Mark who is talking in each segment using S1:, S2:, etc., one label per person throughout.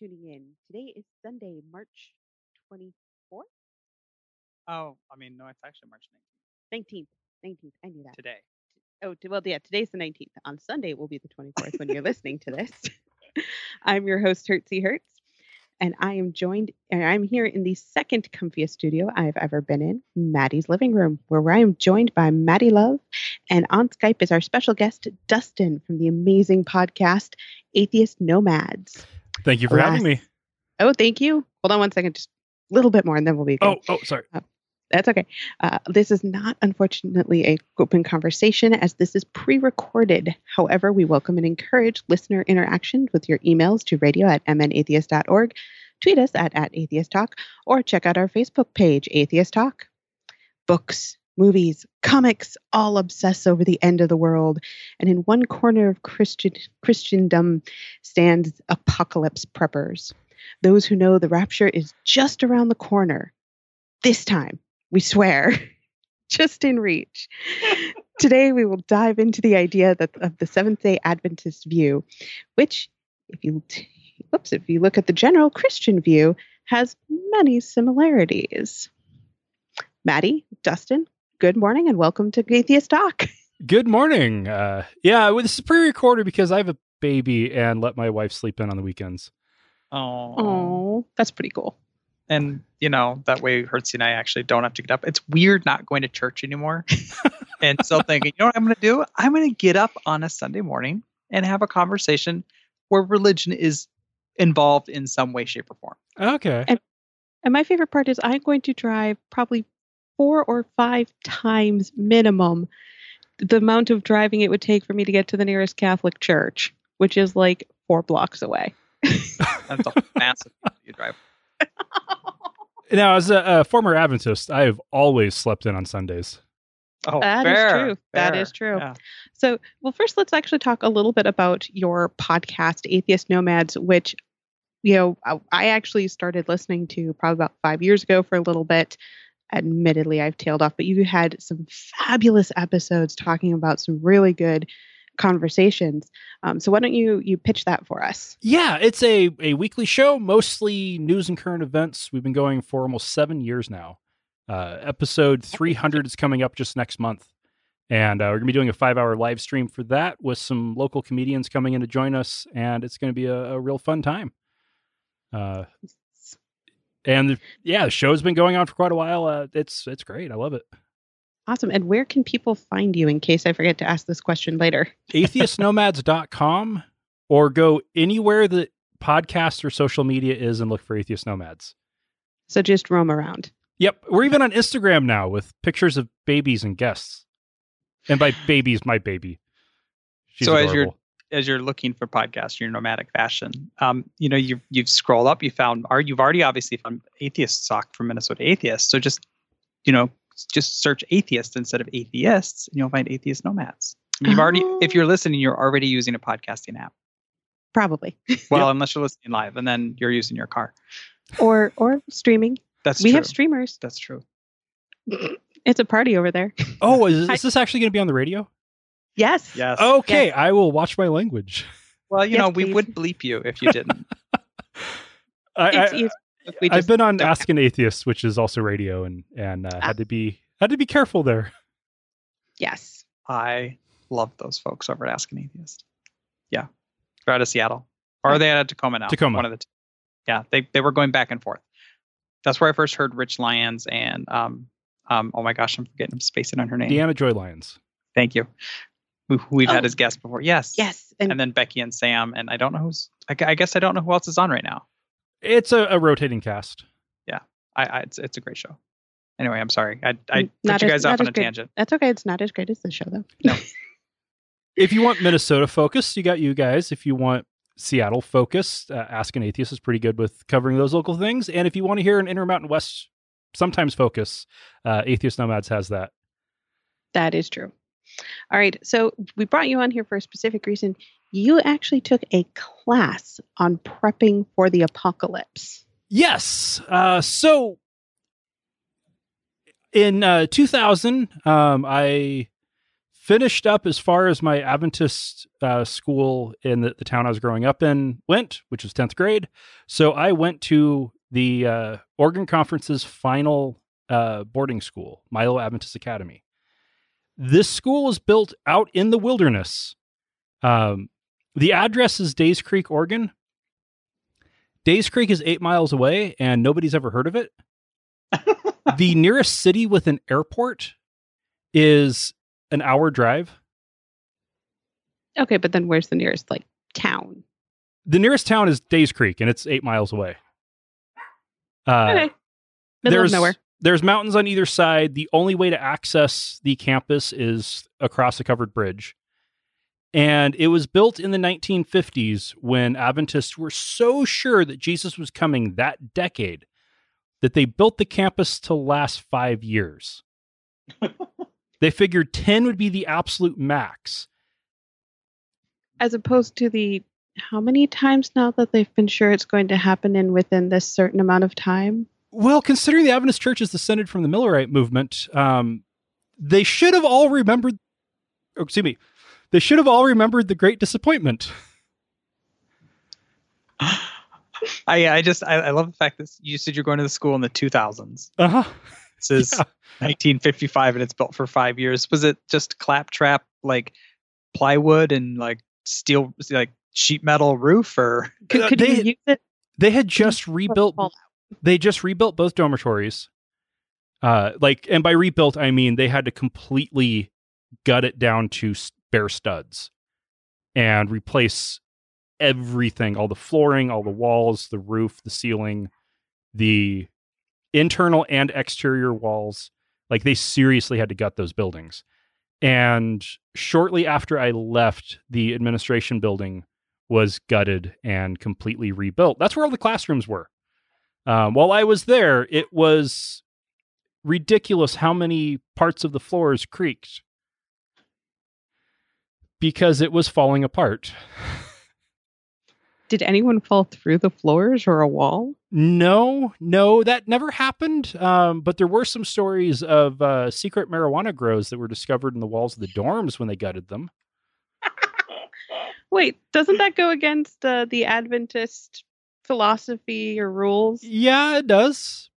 S1: tuning in. Today is Sunday, March 24th,
S2: Oh, I mean, no, it's actually March
S1: 19th. 19th. 19th. I knew that.
S2: today.
S1: Oh, well, yeah, today's the 19th. On Sunday it will be the 24th when you're listening to this. I'm your host, Hertzy Hertz, and I am joined, and I'm here in the second comfiest studio I've ever been in, Maddie's living room, where I am joined by Maddie Love, and on Skype is our special guest, Dustin from the amazing podcast, Atheist Nomads.
S3: Thank you for having me.
S1: Oh, thank you. Hold on one second, just a little bit more, and then we'll be good.
S3: Oh, oh, sorry.
S1: That's okay. Uh, this is not, unfortunately, a open conversation as this is pre recorded. However, we welcome and encourage listener interaction with your emails to radio at mnatheist.org, tweet us at, at atheist talk, or check out our Facebook page, Atheist Talk. Books, movies, comics all obsess over the end of the world. And in one corner of Christian, Christendom stands apocalypse preppers, those who know the rapture is just around the corner. This time, we swear, just in reach. Today, we will dive into the idea that of the Seventh Day Adventist view, which, if you whoops, if you look at the general Christian view, has many similarities. Maddie, Dustin, good morning and welcome to Atheist Talk.
S3: Good morning. Uh, yeah, well, this is pre-recorded because I have a baby and let my wife sleep in on the weekends.
S2: Oh.
S1: Oh, that's pretty cool.
S2: And, you know, that way Hertzy and I actually don't have to get up. It's weird not going to church anymore. and so thinking, you know what I'm going to do? I'm going to get up on a Sunday morning and have a conversation where religion is involved in some way, shape, or form.
S3: Okay.
S1: And my favorite part is I'm going to drive probably four or five times minimum the amount of driving it would take for me to get to the nearest Catholic church, which is like four blocks away.
S2: That's a massive you drive.
S3: Now, as a, a former Adventist, I have always slept in on Sundays.
S2: Oh,
S1: That is
S2: fair,
S1: true. That
S2: fair.
S1: is true.
S2: Yeah.
S1: So, well, first, let's actually talk a little bit about your podcast, Atheist Nomads, which, you know, I- I actually started listening to probably about five years ago for a little bit. Admittedly, I've tailed off, but you had some fabulous episodes talking about some really good conversations. Um, so, why don't you you pitch that for us?
S3: Yeah, it's a, a weekly show, mostly news and current events. We've been going for almost seven years now. Uh, episode 300 is coming up just next month. And uh, we're going to be doing a five hour live stream for that with some local comedians coming in to join us. And it's going to be a, a real fun time. Uh, and yeah, the show's been going on for quite a while. Uh, it's it's great. I love it.
S1: Awesome. And where can people find you in case I forget to ask this question later?
S3: atheistnomads.com or go anywhere that podcast or social media is and look for atheist nomads.
S1: So just roam around.
S3: Yep, we're even on Instagram now with pictures of babies and guests. And by babies, my baby. She's
S2: So as you're-
S3: adorable.
S2: As you're looking for podcasts in your nomadic fashion, um, you know, you've you've scrolled up, you found, or you've already obviously found Atheist Talk from Minnesota Atheists. So just, you know, just search atheist instead of atheists, and you'll find atheist nomads. You've already, if
S1: Oh.
S2: you're listening, you're already using a podcasting app.
S1: Probably.
S2: Well, unless you're listening live, and then you're using your car.
S1: or or streaming.
S2: That's
S1: we
S2: true.
S1: have streamers.
S2: That's true.
S1: It's a party over there.
S3: oh, is, is this actually going to be on the radio?
S1: Yes.
S2: Yes.
S3: Okay,
S1: Yes.
S3: I will watch my language.
S2: Well, you
S1: Yes,
S2: know, we
S1: please.
S2: would bleep you if you didn't.
S3: I, I,
S1: I,
S3: I've been on Ask an Atheist, which is also radio, and and uh,
S1: Ah.
S3: had to be had to be careful there.
S1: yes.
S2: I love those folks over at Ask an Atheist. Yeah, they're out of Seattle, or are they out of Tacoma now?
S3: Tacoma.
S2: One of the two. Yeah, they they were going back and forth. That's where I first heard Rich Lyons and um um oh my gosh I'm forgetting I'm spacing on her name.
S3: Deanna Joy Lyons.
S2: Thank you. We, we've
S1: Oh.
S2: had his guest before. Yes.
S1: Yes. And,
S2: And then Becky and Sam and I don't know who's I, I guess I don't know who else is on right now.
S3: It's a, a rotating cast. Yeah.
S2: I, I it's it's a great show. Anyway, I'm sorry. I I
S1: not
S2: put you guys off on a
S1: great.
S2: tangent.
S1: that's okay. It's not as great as the show though.
S2: No.
S3: If you want Minnesota focus, you got you guys. If you want Seattle focus, uh, Ask an Atheist is pretty good with covering those local things. And if you want to hear an Intermountain West sometimes focus, uh, Atheist Nomads has that.
S1: That is true. All right. So we brought you on here for a specific reason. You actually took a class on prepping for the apocalypse.
S3: Yes. Uh, so in uh, 2000, um, I finished up as far as my Adventist uh, school in the, the town I was growing up in went, which was 10th grade. So I went to the uh, Oregon Conference's final uh, boarding school, Milo Adventist Academy. This school is built out in the wilderness. Um, the address is Days Creek, Oregon. Days Creek is eight miles away, and nobody's ever heard of it. the nearest city with an airport is an hour drive.
S1: Okay, but then where's the nearest like town?
S3: The nearest town is Days Creek, and it's eight miles away. Uh,
S1: okay. Middle
S3: there's
S1: of nowhere.
S3: There's mountains on either side. The only way to access the campus is across a covered bridge. And it was built in the 1950s when Adventists were so sure that Jesus was coming that decade that they built the campus to last five years. they figured 10 would be the absolute max.
S1: As opposed to the how many times now that they've been sure it's going to happen in within this certain amount of time?
S3: Well, considering the Adventist Church is descended from the Millerite movement, um, they should have all remembered. oh, excuse me, they should have all remembered the Great Disappointment.
S2: I I just I, I love the fact that you said you're going to the school in the 2000s.
S3: Uh huh.
S2: This is
S3: Yeah.
S2: 1955 and it's built for five years. Was it just claptrap like plywood and like steel like sheet metal roof or
S1: Could, could
S3: they-
S1: you use it?
S3: They had just rebuilt. They just rebuilt both dormitories. Uh, like, and by rebuilt I mean they had to completely gut it down to bare studs and replace everything all the flooring, all the walls, the roof, the ceiling, the internal and exterior walls. Like, they seriously had to gut those buildings. And shortly after I left, the administration building was gutted and completely rebuilt. That's where all the classrooms were. Um, while I was there, it was ridiculous how many parts of the floors creaked because it was falling apart.
S1: Did anyone fall through the floors or a wall?
S3: No, no, that never happened. Um, but there were some stories of uh, secret marijuana grows that were discovered in the walls of the dorms when they gutted them.
S1: Wait, doesn't that go against uh, the Adventist philosophy or rules?
S3: Yeah, it does.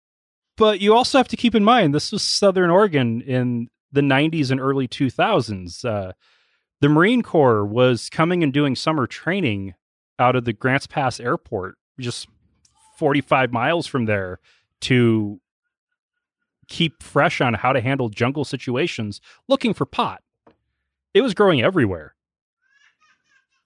S3: But you also have to keep in mind this was Southern Oregon in the 90s and early 2000s. Uh, the Marine Corps was coming and doing summer training out of the Grants Pass Airport, just 45 miles from there, to keep fresh on how to handle jungle situations, looking for pot. It was growing everywhere.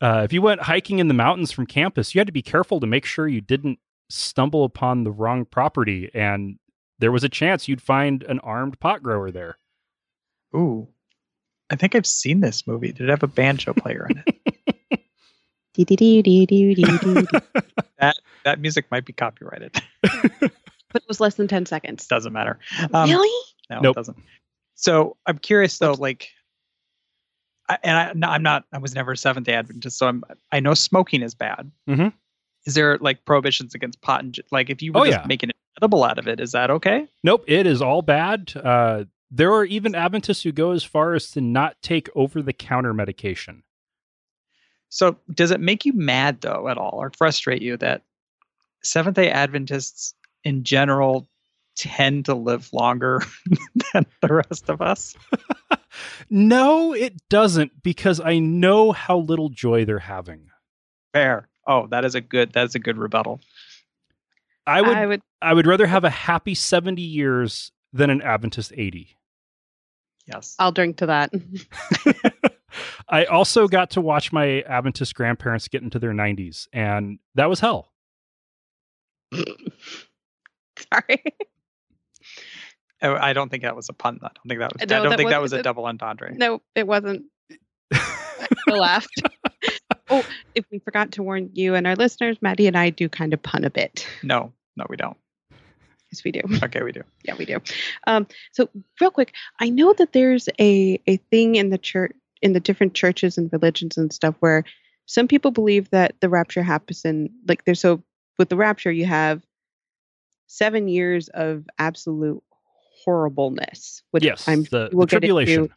S3: Uh, if you went hiking in the mountains from campus, you had to be careful to make sure you didn't stumble upon the wrong property, and there was a chance you'd find an armed pot grower there.
S2: ooh. I think I've seen this movie. Did it have a banjo player in it?
S1: Dee-dee-dee-dee-dee-dee-dee-dee.
S2: that music might be copyrighted.
S1: but it was less than 10 seconds.
S2: Doesn't matter. Um,
S1: really?
S2: No,
S3: Nope.
S2: it doesn't. So I'm curious though, like, I, and I, no, I'm not. I was never a Seventh Day Adventist, so I'm. I know smoking is bad.
S3: Mhm.
S2: Is there like prohibitions against pot and like if you were
S3: Oh,
S2: just
S3: yeah.
S2: making an edible out of it, is that okay?
S3: Nope, it is all bad. Uh, there are even Adventists who go as far as to not take over the counter medication.
S2: So does it make you mad though at all, or frustrate you that Seventh Day Adventists in general tend to live longer than the rest of us?
S3: No, it doesn't, because I know how little joy they're having.
S2: Fair. Oh, that is a good. That is a good rebuttal.
S3: I would,
S1: I would
S3: I would rather have a happy seventy years than an Adventist eighty.
S2: Yes.
S1: I'll drink to that.
S3: I also got to watch my Adventist grandparents get into their 90s, and that was hell.
S1: Sorry.
S2: I don't think that was a pun. I don't think that was.
S1: No,
S2: I don't
S1: that
S2: think that
S1: was-
S2: a double entendre.
S1: No, it wasn't. I laughed. oh, if we forgot to warn you and our listeners, Maddie and I do kind of pun a bit.
S2: No, no, we don't.
S1: Yes, we do.
S2: Okay, we do.
S1: Yeah, we do. Um, so real quick, I know that there's a a thing in the church in the different churches and religions and stuff where some people believe that the rapture happens in like there's so with the rapture you have seven years of absolute horribleness, which
S3: yes,
S1: I'm
S3: the,
S1: we'll
S3: the
S1: get into-
S3: tribulation.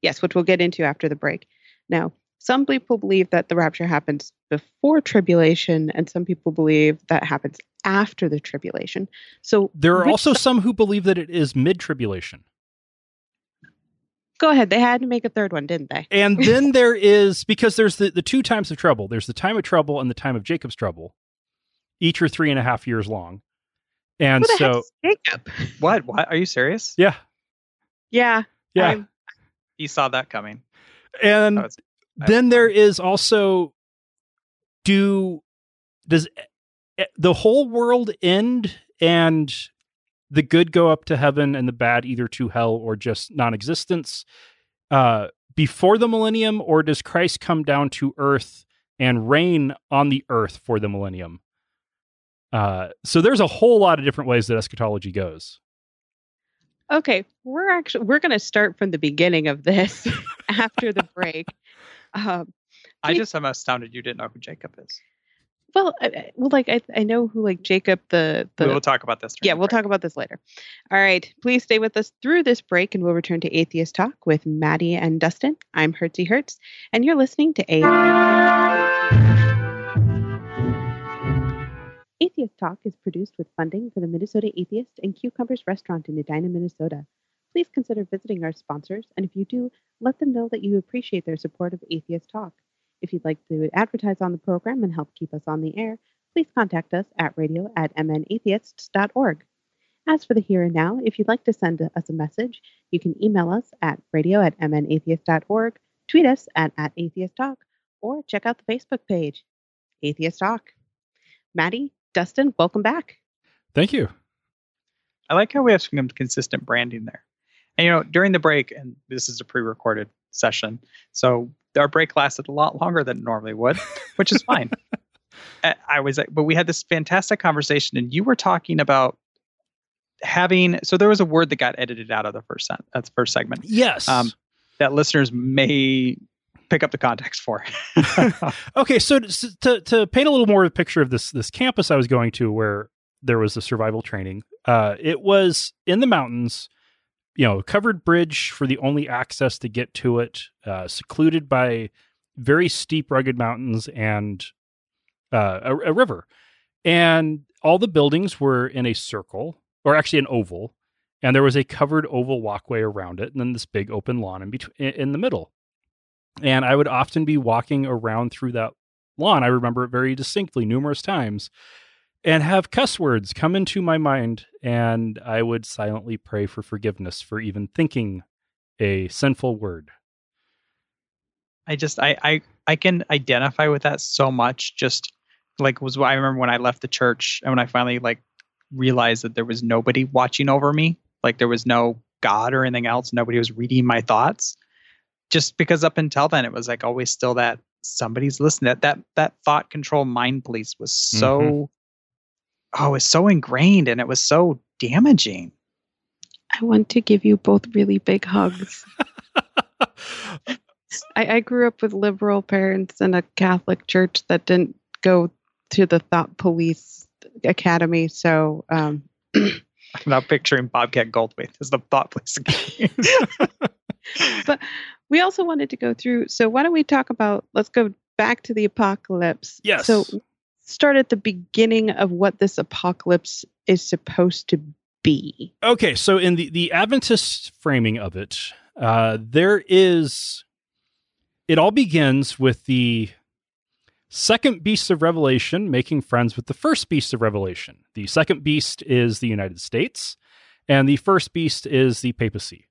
S1: Yes, which we'll get into after the break. Now, some people believe that the rapture happens before tribulation, and some people believe that happens after the tribulation. So
S3: There are also some who believe that it is mid tribulation.
S1: go ahead. They had to make a third one, didn't they?
S3: And then there is because there's the, the two times of trouble. There's the time of trouble and the time of Jacob's trouble. Each are three and a half years long. And
S1: Who the
S3: so
S1: Jacob?
S2: What? What? Are you serious?
S3: yeah,
S1: Yeah,
S3: yeah.
S1: I'm-
S2: You saw that coming.
S3: and
S2: it's- I-
S3: then there is also do does e- the whole world end and the good go up to heaven and the bad either to hell or just non-existence uh before the millennium or does Christ come down to earth and reign on the earth for the millennium uh so there's a whole lot of different ways that eschatology goes
S1: Okay, we're actually we're going to start from the beginning of this after the break. Um,
S2: I
S1: We-
S2: just am astounded you didn't know who Jacob is.
S1: well, I- I- well, like I, I know who like Jacob the the
S2: we will talk about this.
S1: yeah we'll
S2: break.
S1: talk about this later. All right, please stay with us through this break, and we'll return to Atheist Talk with Maddie and Dustin. I'm Hertzy Hertz, and you're listening to AM. Atheist Talk is produced with funding for the Minnesota Atheist and Cucumbers Restaurant in Edina, Minnesota. Please consider visiting our sponsors, and if you do, let them know that you appreciate their support of Atheist Talk. If you'd like to advertise on the program and help keep us on the air, please contact us at radio at mnatheists.org. As for the here and now, if you'd like to send us a message, you can email us at radio at mnatheist.org, tweet us at, at atheist talk, or check out the Facebook page, Atheist Talk. Maddie, Dustin, welcome back.
S3: thank you
S2: I like how we have some consistent branding there. And you know, during the break, and this is a pre-recorded session, so our break lasted a lot longer than it normally would, which is fine. I I was, like- but we had this fantastic conversation, and you were talking about having. So there was a word that got edited out of the first sen- that's the first segment
S3: yes
S2: Um, that listeners may pick up the context for.
S3: Okay, so to, to paint a little more of a picture of this this campus I was going to, where there was a survival training, uh, it was in the mountains, you know, covered bridge for the only access to get to it, uh, secluded by very steep, rugged mountains and uh, a, a river, and all the buildings were in a circle, or actually an oval, and there was a covered oval walkway around it, and then this big open lawn in between in the middle and I would often be walking around through that lawn. I remember it very distinctly numerous times and have cuss words come into my mind and I would silently pray for forgiveness for even thinking a sinful word.
S2: I just I I I can identify with that so much. Just like was what I remember when I left the church and when I finally like realized that there was nobody watching over me, like there was no God or anything else. Nobody was reading my thoughts. Just because up until then it was like always still that somebody's listening. That that that thought control mind police was so oh, it was so ingrained and it was so damaging.
S1: I want to give you both really big hugs. I, I grew up with liberal parents in a Catholic church that didn't go to the Thought Police Academy. So, um,
S2: I'm now picturing Bobcat Goldthwait as the thought police.
S1: but we also wanted to go through. So, why don't we talk about? Let's go back to the apocalypse.
S3: Yes.
S1: So, start at the beginning of what this apocalypse is supposed to be.
S3: Okay, so in the the Adventist framing of it, uh, there is it all begins with the second beast of Revelation making friends with the first beast of Revelation. The second beast is the United States, and the first beast is the papacy.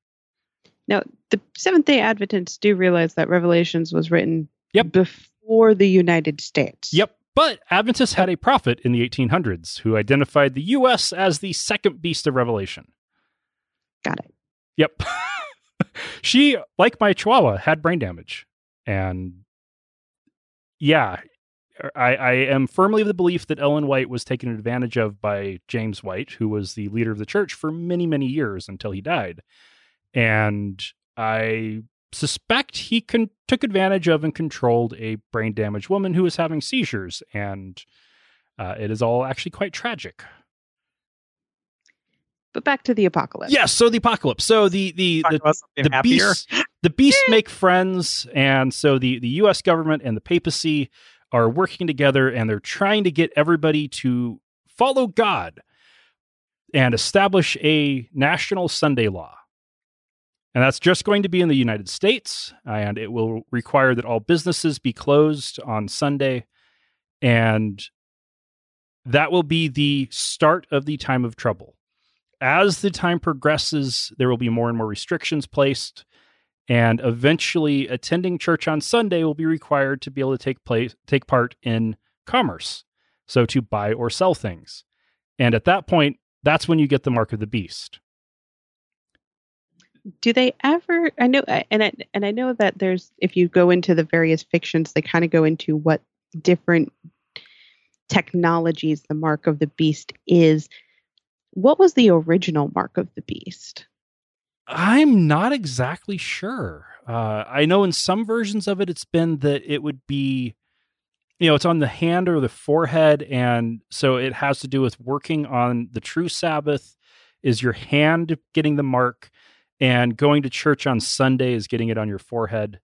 S1: Now, the Seventh Day Adventists do realize that Revelations was written
S3: Yep.
S1: before the United States.
S3: Yep. But Adventists had a prophet in the 1800s who identified the U.S. as the second beast of Revelation.
S1: Got it.
S3: Yep. she, like my chihuahua, had brain damage. And yeah, I, I am firmly of the belief that Ellen White was taken advantage of by James White, who was the leader of the church for many, many years until he died. And I suspect he con- took advantage of and controlled a brain damaged woman who was having seizures. And uh, it is all actually quite tragic.
S1: But back to the apocalypse.
S3: Yes, so the apocalypse. So the the
S2: Talk
S3: the,
S2: about something
S3: the
S2: happier.
S3: beasts the beasts make friends and so the the US government and the papacy are working together and they're trying to get everybody to follow God and establish a national Sunday law. And that's just going to be in the United States and it will require that all businesses be closed on Sunday and that will be the start of the time of trouble as the time progresses, there will be more and more restrictions placed, and eventually, attending church on Sunday will be required to be able to take place take part in commerce, so to buy or sell things. And at that point, that's when you get the mark of the beast.
S1: Do they ever? I know, and I and I know that there's if you go into the various fictions, they kind of go into what different technologies the mark of the beast is. What was the original mark of the beast?
S3: I'm not exactly sure. Uh, I know in some versions of it, it's been that it would be, you know, it's on the hand or the forehead. And so it has to do with working on the true Sabbath. Is your hand getting the mark? And going to church on Sunday is getting it on your forehead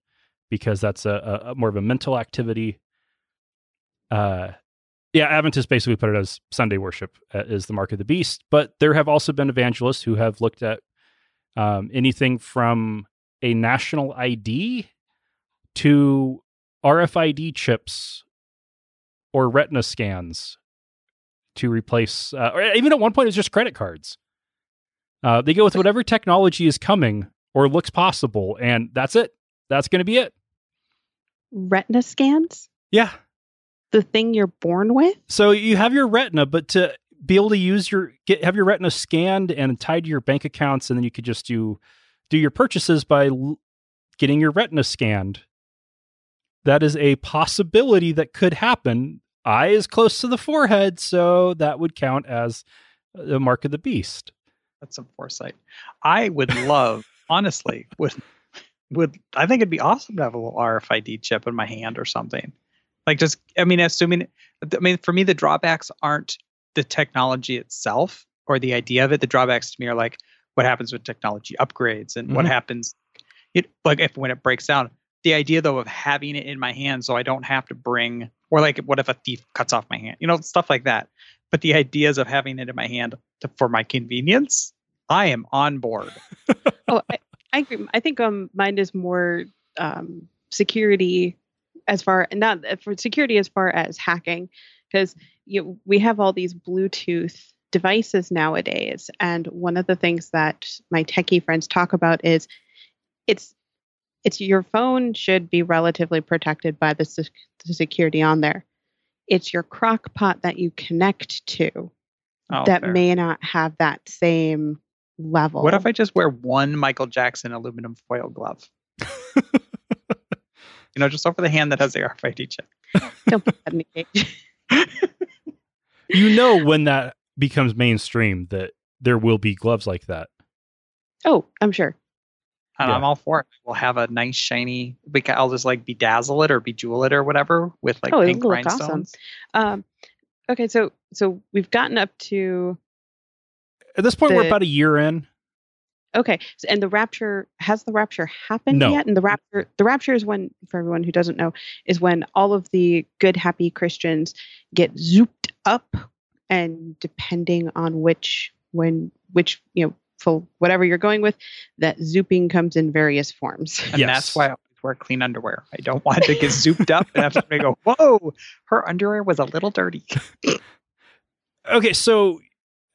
S3: because that's a, a, a more of a mental activity. Uh, yeah, Adventists basically put it as Sunday worship uh, is the mark of the beast. But there have also been evangelists who have looked at um, anything from a national ID to RFID chips or retina scans to replace, uh, or even at one point, it's just credit cards. Uh, they go with whatever technology is coming or looks possible, and that's it. That's going to be it.
S1: Retina scans?
S3: Yeah.
S1: The thing you're born with?
S3: So you have your retina, but to be able to use your get have your retina scanned and tied to your bank accounts, and then you could just do do your purchases by l- getting your retina scanned. That is a possibility that could happen. Eye is close to the forehead, so that would count as the mark of the beast.
S2: That's some foresight. I would love, honestly, would would I think it'd be awesome to have a little RFID chip in my hand or something. Like just, I mean, assuming, I mean, for me, the drawbacks aren't the technology itself or the idea of it. The drawbacks to me are like what happens with technology upgrades and what
S3: Mhm.
S2: happens, it, like if when it breaks down. The idea though of having it in my hand so I don't have to bring, or like what if a thief cuts off my hand, you know, stuff like that. But the ideas of having it in my hand to, for my convenience, I am on board.
S1: Oh, I, I agree. I think um mine is more um security as far not for security as far as hacking because you we have all these Bluetooth devices nowadays, and one of the things that my techie friends talk about is it's it's your phone should be relatively protected by the, sec- the security on there. It's your crock pot that you connect to
S2: Oh,
S1: that
S2: fair.
S1: may not have that same level.
S2: What if I just wear one Michael Jackson aluminum foil glove? you know, just over the hand that has the RFID chip.
S1: don't put that in a cage?
S3: You know when that becomes mainstream that there will be gloves like that.
S1: Oh, I'm sure.
S2: And
S3: Yeah.
S2: I'm all for it. We'll have a nice shiny. We can, I'll just like bedazzle it or bejewel it or whatever with like
S1: Oh,
S2: pink
S1: it'll look awesome.
S2: rhinestones.
S1: Um, okay, so so we've gotten up to
S3: At this point, we're about a year in.
S1: okay, so, and the rapture has the rapture happened
S3: No.
S1: yet? And the rapture, the rapture is when, for everyone who doesn't know, is when all of the good, happy Christians get zooped up, and depending on which when which you know for whatever you're going with, that zooping comes in various forms.
S2: And
S3: Yes.
S2: that's why I always wear clean underwear. I don't want to get zooped up and have somebody go, whoa, her underwear was a little dirty.
S3: Okay, so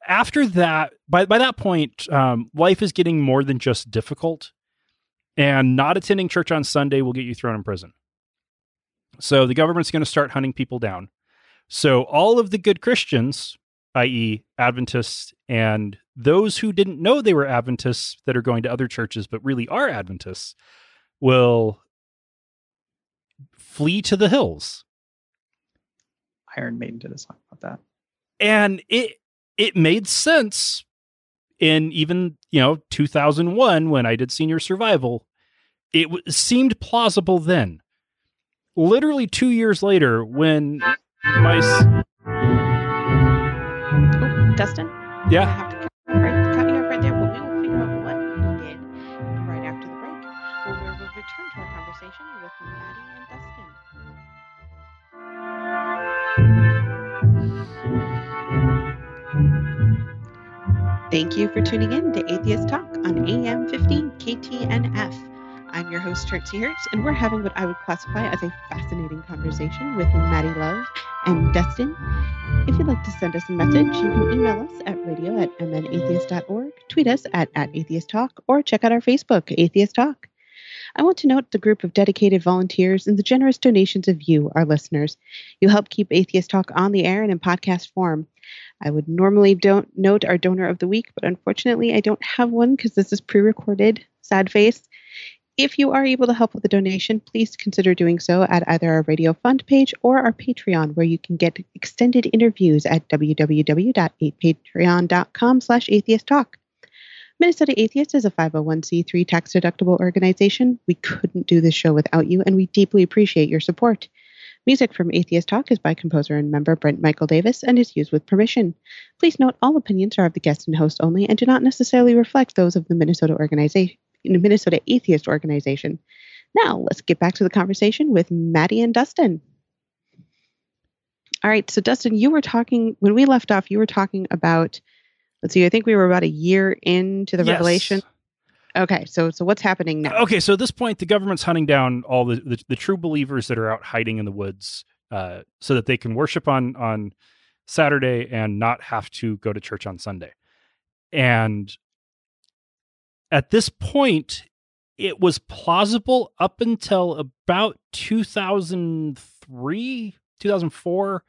S3: after that, by by that point, um, life is getting more than just difficult, and not attending church on Sunday will get you thrown in prison. So the government's going to start hunting people down. So all of the good Christians, i.e., Adventists, and those who didn't know they were Adventists that are going to other churches but really are Adventists, will flee to the hills.
S2: Iron Maiden did a song about that.
S3: and it it made sense in even you know 2001 when i did senior survival it w- seemed plausible then literally two years later when my
S1: Dustin?
S3: Yeah.
S1: I have to cut, right, cut you off right there, but we will figure out what he did right after the break, where we will return to our conversation with Maddie and Dustin. Thank you for tuning in to Atheist Talk on AM 15 KTNF. I'm your host, Hertzy Hertz, and we're having what I would classify as a fascinating conversation with Maddie Love and Dustin. If you'd like to send us a message, you can email us at radio at mnatheist.org, tweet us at, at Atheist Talk, or check out our Facebook, Atheist Talk. I want to note the group of dedicated volunteers and the generous donations of you, our listeners. You help keep Atheist Talk on the air and in podcast form. I would normally don't note our donor of the week, but unfortunately I don't have one because this is pre-recorded. Sad face. If you are able to help with a donation, please consider doing so at either our Radio Fund page or our Patreon, where you can get extended interviews at www.patreon.com slash atheist talk. Minnesota Atheist is a 501c3 tax-deductible organization. We couldn't do this show without you, and we deeply appreciate your support. Music from Atheist Talk is by composer and member Brent Michael Davis and is used with permission. Please note all opinions are of the guest and host only and do not necessarily reflect those of the Minnesota organization, Minnesota Atheist Organization. Now, let's get back to the conversation with Maddie and Dustin. All right, so Dustin, you were talking when we left off. You were talking about. Let's see. I think we were about a year into the
S3: Yes.
S1: revelation. Okay, so so what's happening now?
S3: Okay, so at this point, the government's hunting down all the, the, the true believers that are out hiding in the woods uh, so that they can worship on, on Saturday and not have to go to church on Sunday. And at this point, it was plausible up until about 2003, 2004,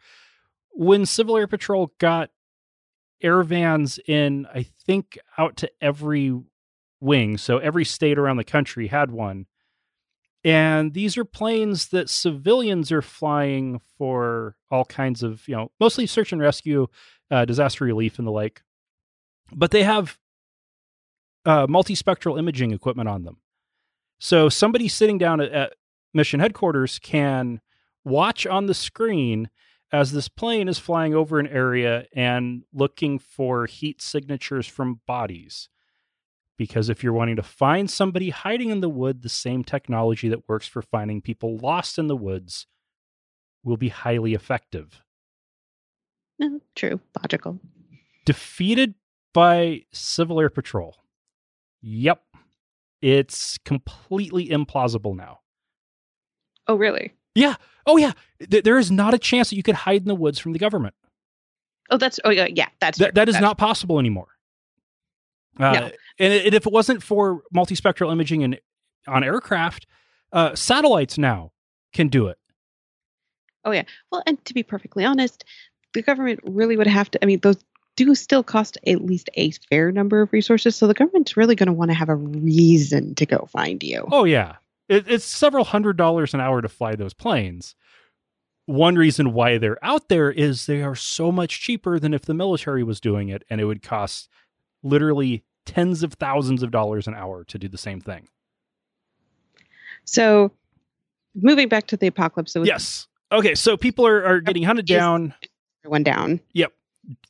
S3: when Civil Air Patrol got Airvans in, I think, out to every wing. So every state around the country had one. And these are planes that civilians are flying for all kinds of, you know, mostly search and rescue, uh, disaster relief, and the like. But they have uh, multispectral imaging equipment on them. So somebody sitting down at, at mission headquarters can watch on the screen as this plane is flying over an area and looking for heat signatures from bodies. Because if you're wanting to find somebody hiding in the wood, the same technology that works for finding people lost in the woods will be highly effective.
S1: No, true, logical.
S3: Defeated by Civil Air Patrol. Yep. It's completely implausible now.
S1: Oh, really?
S3: Yeah. Oh, yeah. Th- there is not a chance that you could hide in the woods from the government.
S1: Oh, that's oh yeah, yeah. That's true.
S3: That, is
S1: That's
S3: not possible anymore. Uh,
S1: No.
S3: and, it- and if it wasn't for multispectral imaging and on aircraft, uh, satellites now can do it. Oh yeah.
S1: Well, and to be perfectly honest, the government really would have to. I mean, those do still cost at least a fair number of resources. So the government's really going to want to have a reason to go find you.
S3: Oh yeah, it, it's several hundred dollars an hour to fly those planes. One reason why they're out there is they are so much cheaper than if the military was doing it, and it would cost literally tens of thousands of dollars an hour to do the same thing.
S1: So, moving back to the apocalypse,
S3: Yes. Okay, so people are, are getting hunted down.
S1: everyone down.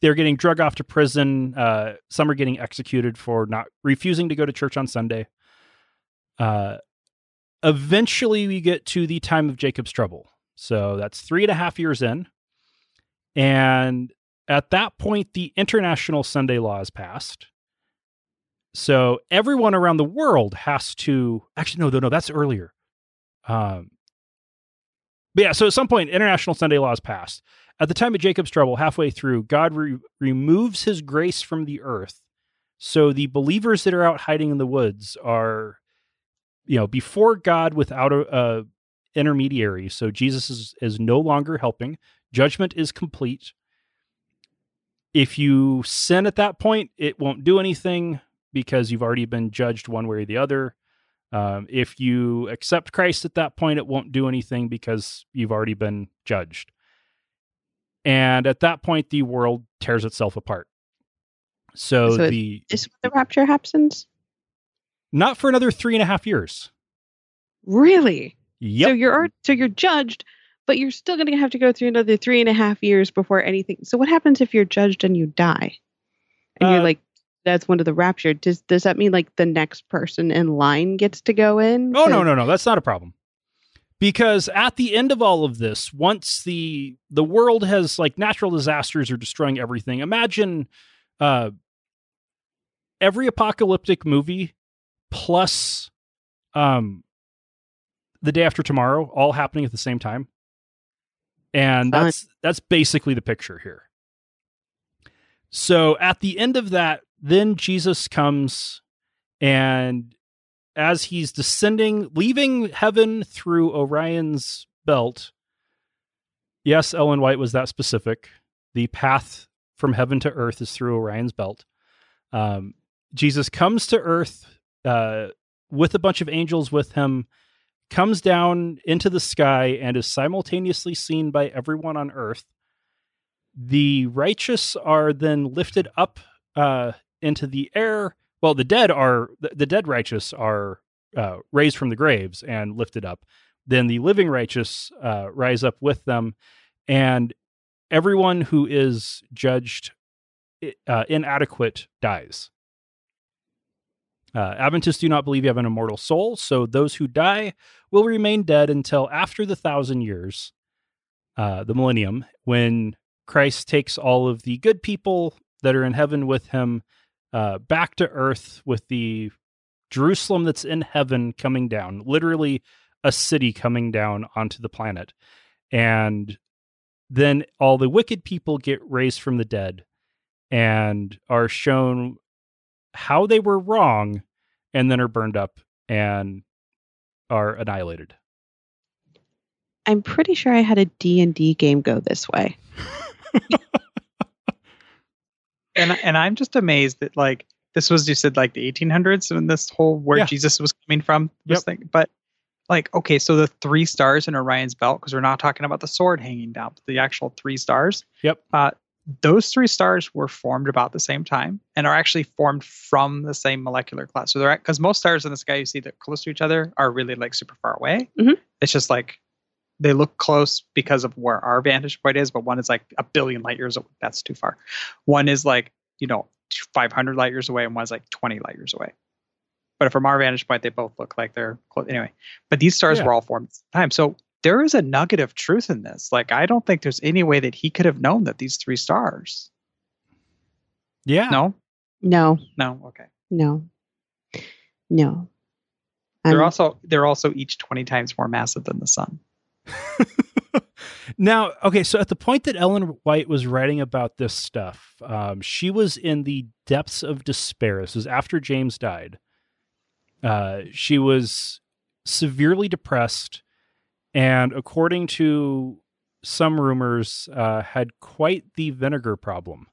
S3: They're getting drug off to prison. Uh, some are getting executed for not refusing to go to church on Sunday. Uh, eventually, we get to the time of Jacob's trouble. So that's three and a half years in. And at that point, the international Sunday law is passed. So everyone around the world has to actually no, no, no, that's earlier. Um, but yeah, so at some point, international Sunday law is passed. At the time of Jacob's trouble, halfway through, God re- removes his grace from the earth. So the believers that are out hiding in the woods are, you know, before God without a, a intermediary. So Jesus is, is no longer helping. Judgment is complete. If you sin at that point, it won't do anything because you've already been judged one way or the other. Um, if you accept Christ at that point, it won't do anything because you've already been judged. And at that point, the world tears itself apart. So,
S1: So
S3: the
S1: Is the rapture happens?
S3: not for another three and a half years.
S1: Really?
S3: Yep.
S1: So you're so you're judged, but you're still going to have to go through another three and a half years before anything. So what happens if you're judged and you die, and
S3: Uh,
S1: you're like that's one of the rapture? Does does that mean like the next person in line gets to go in?
S3: Oh no no, no, that's not a problem. Because at the end of all of this, once the the world has like natural disasters are destroying everything. Imagine uh every apocalyptic movie plus um the day after tomorrow all happening at the same time. And that's that's basically the picture here. So at the end of that, then Jesus comes and as he's descending, leaving heaven through Orion's belt. Yes, Ellen White was that specific. The path from heaven to earth is through Orion's belt. Um, Jesus comes to earth uh, with a bunch of angels with him, comes down into the sky, and is simultaneously seen by everyone on earth. The righteous are then lifted up uh, into the air well the dead are the, dead righteous are uh, raised from the graves and lifted up. Then the living righteous uh, rise up with them. And everyone who is judged uh, inadequate dies. Uh, adventists do not believe you have an immortal soul so those who die will remain dead until after the thousand years uh, the millennium when christ takes all of the good people that are in heaven with him uh, back to earth with the Jerusalem that's in heaven coming down, literally a city coming down onto the planet. And then all the wicked people get raised from the dead and are shown how they were wrong and then are burned up and are annihilated.
S1: I'm pretty sure I had a D&D game go this way.
S2: and and I'm just amazed that like this was you said like the 1800s and this whole where
S3: Yeah.
S2: Jesus was coming from. This
S3: Yep.
S2: thing, but like okay, so the three stars in Orion's belt because we're not talking about the sword hanging down, but the actual three stars.
S3: Yep.
S2: Uh, those three stars were formed about the same time and are actually formed from the same molecular class. So they're because most stars in the sky you see that close to each other are really like super far away.
S1: Mhm.
S2: It's just like they look close because of where our vantage point is, but one is like a billion light years. away. That's too far. One is like you know 500 light years away, and one's like 20 light years away. But from our vantage point, they both look like they're close. Anyway, but these stars
S3: Yeah.
S2: were all formed at the same time. So there is a nugget of truth in this. Like I don't think there's any way that he could have known that these three stars.
S3: Yeah.
S2: No,
S1: No,
S2: no, okay.
S1: no, no.
S2: They're
S1: I'm-
S2: also they're also each 20 times more massive than the sun.
S3: now, okay, so at the point that Ellen White was writing about this stuff, um, she was in the depths of despair. This was after James died. Uh, she was severely depressed, and according to some rumors, uh, had quite the vinegar problem.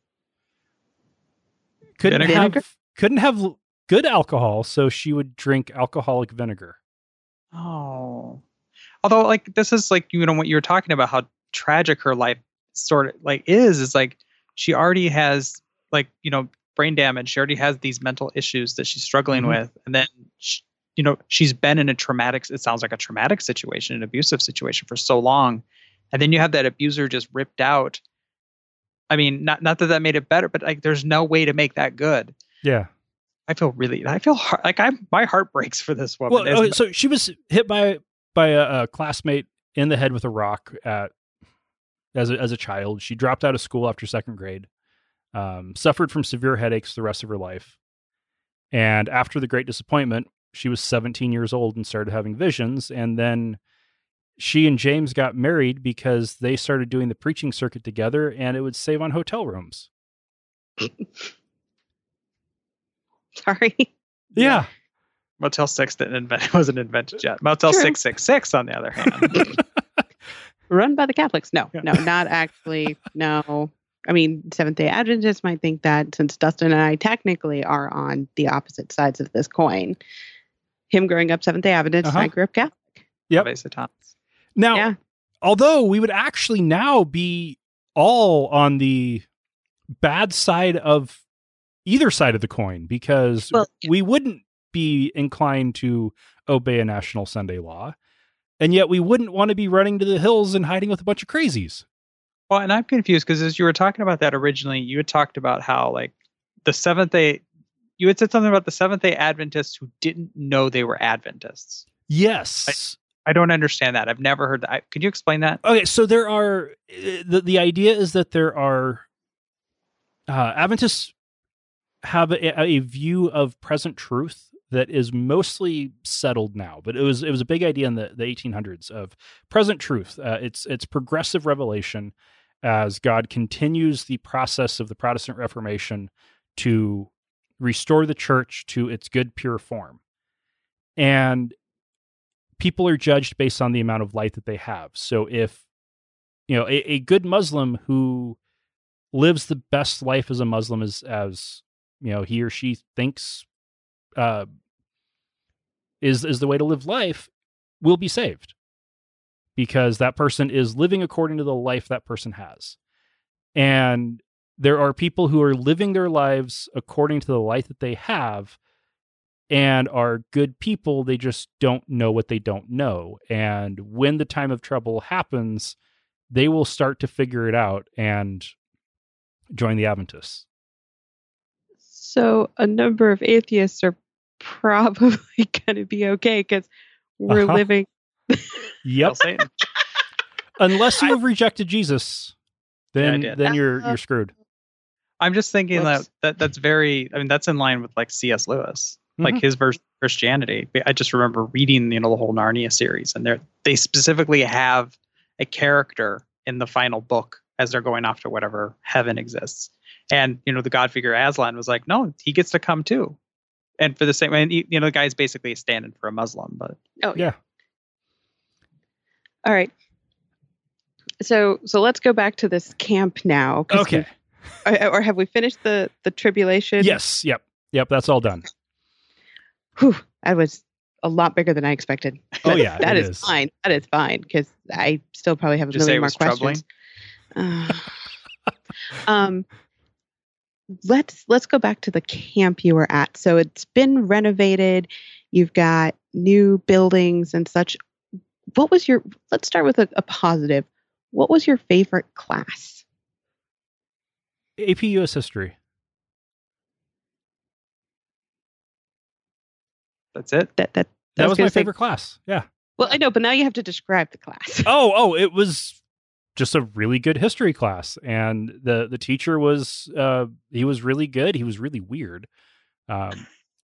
S3: Couldn't
S2: Vinegar?
S3: have couldn't have good alcohol, so she would drink alcoholic vinegar.
S2: Oh. Although like this is like you know what you were talking about how tragic her life sort of like is is like she already has like you know brain damage. She already has these mental issues that she's struggling
S3: Mhm.
S2: with. And then she, you know she's been in a traumatic it sounds like a traumatic situation an abusive situation for so long. And then you have that abuser just ripped out. I mean not not that that made it better but like there's no way to make that good.
S3: Yeah.
S2: i feel really i feel heart, like i'm my heart breaks for this woman.
S3: Well, so she was hit by by a, a classmate in the head with a rock at as a, as a child. She dropped out of school after second grade. Um, suffered from severe headaches the rest of her life, and after the Great Disappointment, she was 17 years old and started having visions. And then she and James got married because they started doing the preaching circuit together, and it would save on hotel rooms.
S1: sorry.
S3: Yeah.
S2: Motel Six didn't invent wasn't invented yet. Motel Six Six Six, on the other hand,
S1: Run by the Catholics. No,
S2: Yeah.
S1: no, not actually. No. I mean, Seventh day Adventists might think that since Dustin and I technically are on the opposite sides of this coin. Him growing up Seventh day Adventist,
S3: Uh-huh.
S1: I grew up Catholic.
S3: Yep. Now,
S1: Yeah.
S3: although we would actually now be all on the bad side of either side of the coin because
S1: Well,
S3: we wouldn't be inclined to obey a national Sunday law. And yet we wouldn't want to be running to the hills and hiding with a bunch of crazies.
S2: Well, and I'm confused because as you were talking about that originally, you had talked about how like the Seventh Day you had said something about the Seventh Day Adventists who didn't know they were Adventists.
S3: Yes.
S2: I don't understand that. I've never heard that. I, could you explain that?
S3: Okay, so there are the the idea is that there are uh, Adventists have a, a view of present truth that is mostly settled now, but it was it was a big idea in the, the 1800s of present truth. Uh, it's it's progressive revelation as God continues the process of the Protestant Reformation to restore the church to its good pure form, and people are judged based on the amount of light that they have. So if you know a, a good Muslim who lives the best life as a Muslim as as you know he or she thinks uh, is is the way to live life will be saved. Because that person is living according to the life that person has. And there are people who are living their lives according to the life that they have and are good people they just don't know what they don't know. And when the time of trouble happens they will start to figure it out and join the adventists.
S1: So a number of atheists are probably going to be okay because we're
S3: Uh-huh.
S1: living.
S3: yep unless you
S2: I-
S3: have rejected jesus then
S2: did.
S3: then you're
S1: Uh,
S3: you're screwed
S2: I'm just thinking
S1: Whoops.
S2: that, that that's very. I mean, that's in line with like C.S. Lewis, like
S3: Mhm.
S2: his version of Christianity. I just remember reading you know the whole Narnia series, and they they specifically have a character in the final book as they're going off to whatever heaven exists. And you know the God figure Aslan was like, no, he gets to come too. And for the same, and you know the guy's basically standing for a Muslim, but
S1: Oh
S3: Yeah.
S1: All right. So so let's go back to this camp now
S3: okay
S1: Or, or have we finished the the tribulation?
S3: yes yep yep that's all done
S1: Whew, that was a lot bigger than I expected.
S3: Oh, yeah,
S1: that
S3: it
S1: is,
S3: is.
S1: fine. That is fine because I still probably have a
S2: Did you say
S1: million
S2: it
S1: more
S2: was troubling?
S1: questions. Uh, um, let's let's go back to the camp you were at. So it's been renovated. You've got new buildings and such. What was your? Let's start with a, a positive. What was your favorite class?
S3: ap us history
S2: that's it.
S1: That that
S3: that
S1: I
S3: was
S1: gonna
S3: my
S1: say-
S3: favorite class yeah
S1: Well, I know, but now you have to describe the class.
S3: oh oh it was just a really good history class and the the teacher was uh he was really good he was really weird um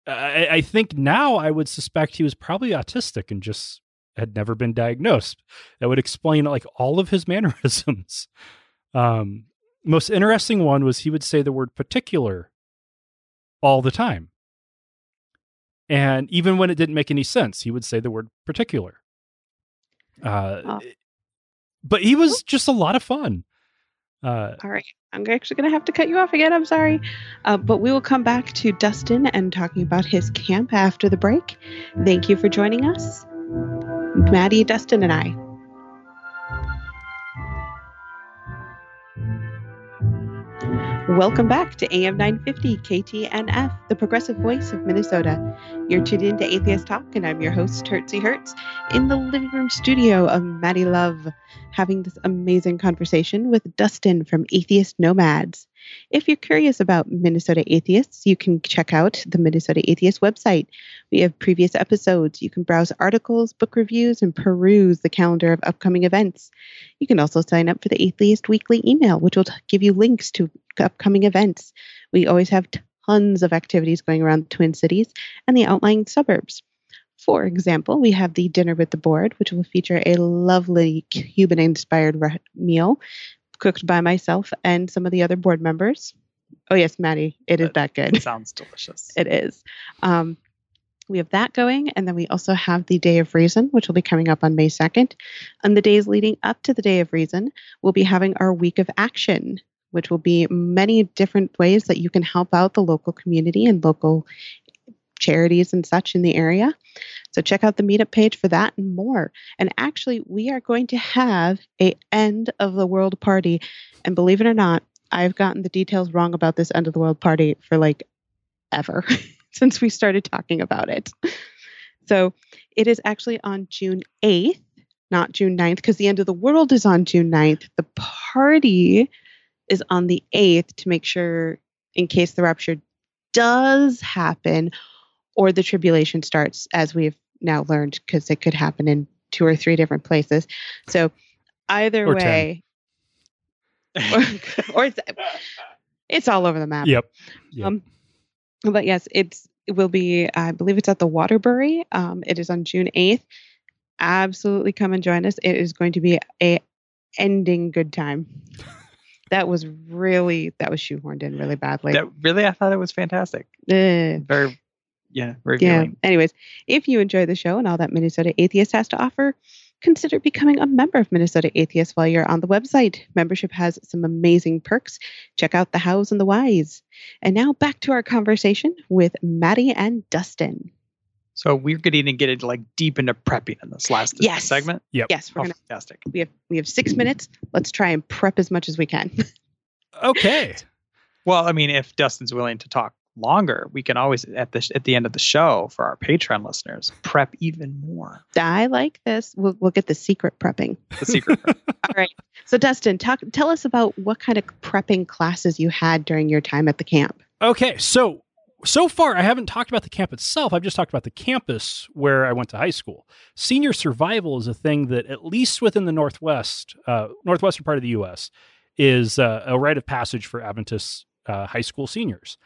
S3: I, I think now I would suspect he was probably autistic and just had never been diagnosed. That would explain like all of his mannerisms. Um, most interesting one was he would say the word particular all the time. And even when it didn't make any sense, he would say the word particular. Uh,
S1: Oh.
S3: But he was just a lot of fun. Uh,
S1: All right. I'm actually going to have to cut you off again. I'm sorry. Uh, but we will come back to Dustin and talking about his camp after the break. Thank you for joining us. Maddie, Dustin, and I. Welcome back to AM 950 KTNF, the progressive voice of Minnesota. You're tuned in to Atheist Talk, and I'm your host, Hertzy Hertz, in the living room studio of Maddie Love, having this amazing conversation with Dustin from Atheist Nomads. If you're curious about Minnesota atheists, you can check out the Minnesota Atheist website. We have previous episodes. You can browse articles, book reviews, and peruse the calendar of upcoming events. You can also sign up for the Atheist Weekly email, which will give you links to upcoming events. We always have tons of activities going around the Twin Cities and the outlying suburbs. For example, we have the Dinner with the Board, which will feature a lovely Cuban inspired re- meal cooked by myself and some of the other board members. Oh, yes, Maddie, it is
S2: That-
S1: good.
S2: It sounds delicious.
S1: It is. Um, we have that going, and then we also have the Day of Reason, which will be coming up on May 2nd. And the days leading up to the Day of Reason, we'll be having our Week of Action, which will be many different ways that you can help out the local community and local charities and such in the area. So check out the meetup page for that and more. And actually, we are going to have a end of the world party. And believe it or not, I've gotten the details wrong about this end of the world party for like ever since we started talking about it. So it is actually on June 8th, not June 9th, because the end of the world is on June 9th. The party is on the 8th to make sure, in case the rapture does happen, or the tribulation starts, as we've now learned, because it could happen in two or three different places. So either
S3: Or
S1: way, or, or it's, it's all over the map.
S3: Yep. Yep.
S1: Um, but yes, it's it will be. I believe it's at the Waterbury. Um, it is on June eighth. Absolutely, come and join us. It is going to be a ending good time. that was really that was shoehorned in really badly.
S2: that really, I thought it was fantastic.
S1: Ugh.
S2: Very, yeah,
S1: yeah. Anyways, if you enjoy the show and all that Minnesota Atheist has to offer, consider becoming a member of Minnesota Atheist while you're on the website. Membership has some amazing perks. Check out the hows and the whys. And now back to our conversation with Maddie and Dustin.
S2: So we're getting to get into like deep into prepping in this last
S1: Yes.
S2: segment. Yep.
S1: Yes, we're
S2: Oh,
S1: gonna
S2: fantastic.
S1: we have we have six minutes. Let's try and prep as much as we can.
S3: Okay.
S2: Well, I mean, if Dustin's willing to talk longer, we can always at the at the end of the show for our Patreon listeners prep even more.
S1: I like this. We'll we'll get the secret prepping.
S2: The secret. prep.
S1: All right. So Dustin, talk tell us about what kind of prepping classes you had during your time at the camp.
S3: Okay, so so far I haven't talked about the camp itself. I've just talked about the campus where I went to high school. Senior survival is a thing that, at least within the northwest, uh, northwestern part of the U.S., is uh, a rite of passage for Adventist uh, high school seniors.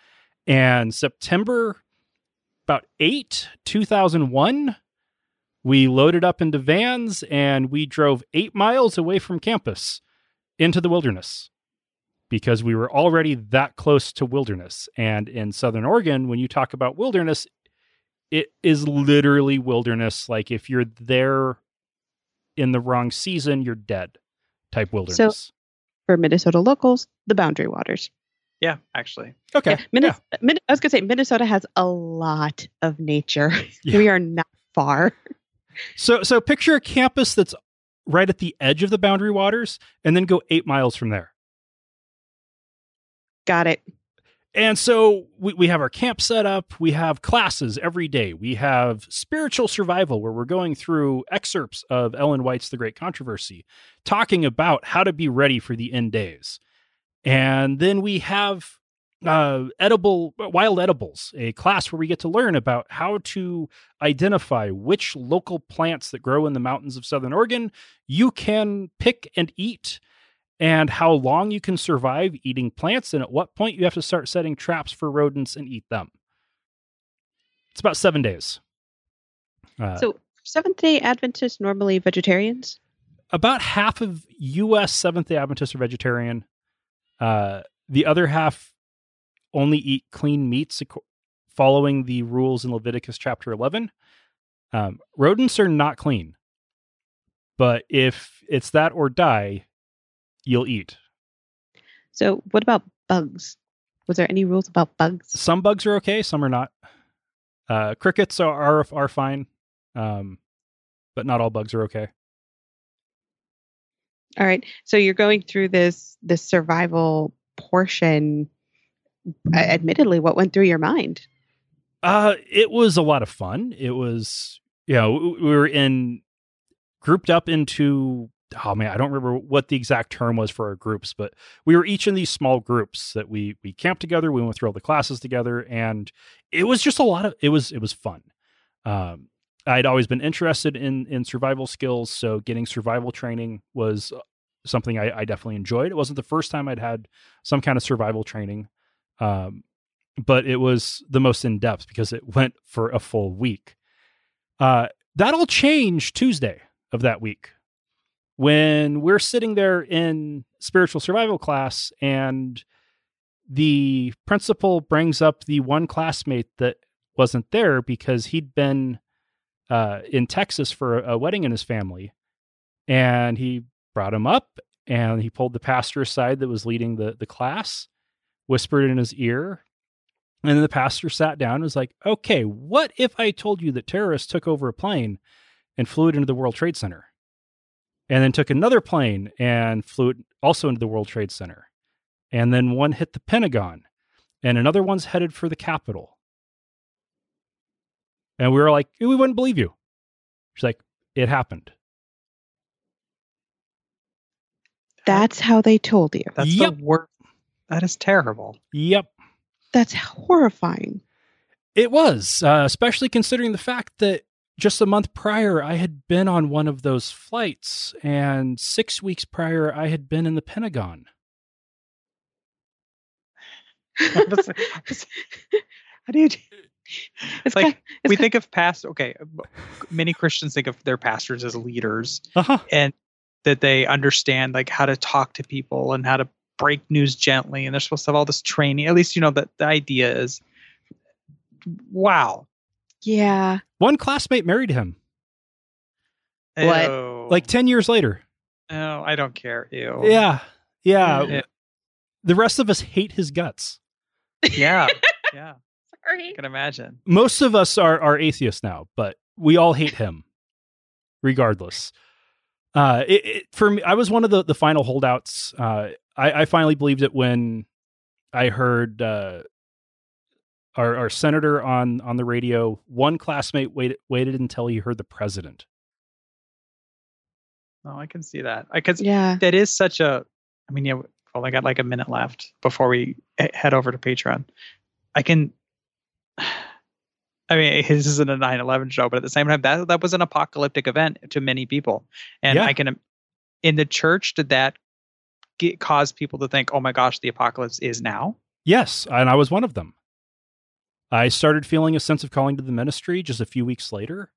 S3: And September about eight, two thousand one, we loaded up into vans and we drove eight miles away from campus into the wilderness because we were already that close to wilderness. And in Southern Oregon, when you talk about wilderness, it is literally wilderness. Like if you're there in the wrong season, you're dead type wilderness.
S1: So For Minnesota locals, the Boundary Waters.
S2: Yeah, actually.
S3: okay.
S1: Yeah, Minnes- uh, Min- I was gonna say Minnesota has a lot of nature.
S3: Yeah.
S1: We are not far.
S3: So so picture a campus that's right at the edge of the boundary waters and then go eight miles from there.
S1: Got it.
S3: And so we, we have our camp set up. We have classes every day. We have spiritual survival, where we're going through excerpts of Ellen White's The Great Controversy, talking about how to be ready for the end days. And then we have uh, edible, wild edibles, a class where we get to learn about how to identify which local plants that grow in the mountains of Southern Oregon you can pick and eat and how long you can survive eating plants, and at what point you have to start setting traps for rodents and eat them. It's about seven days. Uh,
S1: So Seventh Day Adventists normally vegetarians.
S3: about half of U.S. Seventh Day Adventists are vegetarian. Uh, the other half only eat clean meats, following the rules in Leviticus chapter eleven. Um, rodents are not clean, but if it's that or die, you'll eat.
S1: So what about bugs? Was there any rules about bugs?
S3: some bugs are okay, some are not. Uh, crickets are are, are fine, um, but not all bugs are okay.
S1: All right. So you're going through this this survival portion. Uh, admittedly, what went through your mind?
S3: Uh, it was a lot of fun. It was, you know, we we were in grouped up into. Oh man, I don't remember what the exact term was for our groups, but we were each in these small groups that we we camped together. We went through all the classes together, and it was just a lot of it was it was fun. Um, I'd always been interested in in survival skills, so getting survival training was something I, I definitely enjoyed. It wasn't the first time I'd had some kind of survival training, um, but it was the most in depth because it went for a full week. Uh, that all changed Tuesday of that week when we're sitting there in spiritual survival class and the principal brings up the one classmate that wasn't there because he'd been uh, in Texas for a, wedding in his family. And he brought him up and he pulled the pastor aside that was leading the, the class, whispered in his ear. And then the pastor sat down and was like, okay, what if I told you that terrorists took over a plane and flew it into the World Trade Center? And then took another plane and flew it also into the World Trade Center. And then one hit the Pentagon and another one's headed for the Capitol. And we were like, we wouldn't believe you. She's like, it happened.
S1: That's how they told you.
S2: That's
S3: Yep.
S2: the worst. That is terrible.
S3: Yep.
S1: That's horrifying.
S3: It was, uh, especially considering the fact that just a month prior, I had been on one of those flights, and six weeks prior, I had been in the Pentagon.
S2: How do you?
S1: It's
S2: like
S1: kind- it's
S2: we
S1: kind-
S2: think of past. Okay, many Christians think of their pastors as leaders,
S3: Uh-huh.
S2: and that they understand like how to talk to people and how to break news gently, and they're supposed to have all this training. At least you know that the idea is. Wow.
S1: yeah.
S3: One classmate married him
S1: What?
S2: Ew.
S3: like 10 years later.
S2: Oh, I don't care. Ew.
S3: Yeah. Yeah.
S2: Yeah.
S3: The rest of us hate his guts.
S2: Yeah. Yeah.
S1: Sorry.
S2: I can imagine.
S3: Most of us are, are atheists now, but we all hate him regardless. Uh, it, it, for me, I was one of the, the final holdouts. Uh, I, I finally believed it when I heard uh, our, our senator on, on the radio. One classmate waited waited until he heard the president.
S2: Oh, I can see that. I could.
S1: Yeah.
S2: That is such a. I mean, yeah. We've only got like a minute left before we head over to Patreon. I can. I mean, this isn't a 9/11 show, but at the same time, that that was an apocalyptic event to many people, and
S3: Yeah.
S2: I can. In the church, did that get, cause people to think, "Oh my gosh, the apocalypse is now"?
S3: Yes, and I was one of them. I started feeling a sense of calling to the ministry just a few weeks later.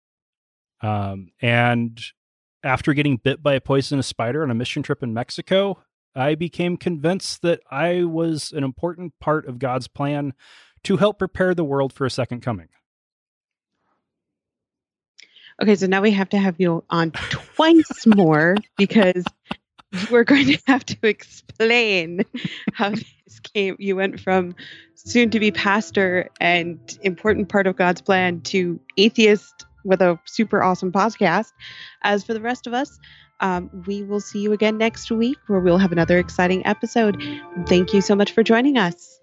S3: Um, and after getting bit by a poisonous spider on a mission trip in Mexico, I became convinced that I was an important part of God's plan to help prepare the world for a second coming.
S1: Okay, so now we have to have you on twice more because we're going to have to explain how this came. You went from soon to be pastor and important part of God's plan to atheist with a super awesome podcast. As for the rest of us, um, we will see you again next week where we'll have another exciting episode. Thank you so much for joining us.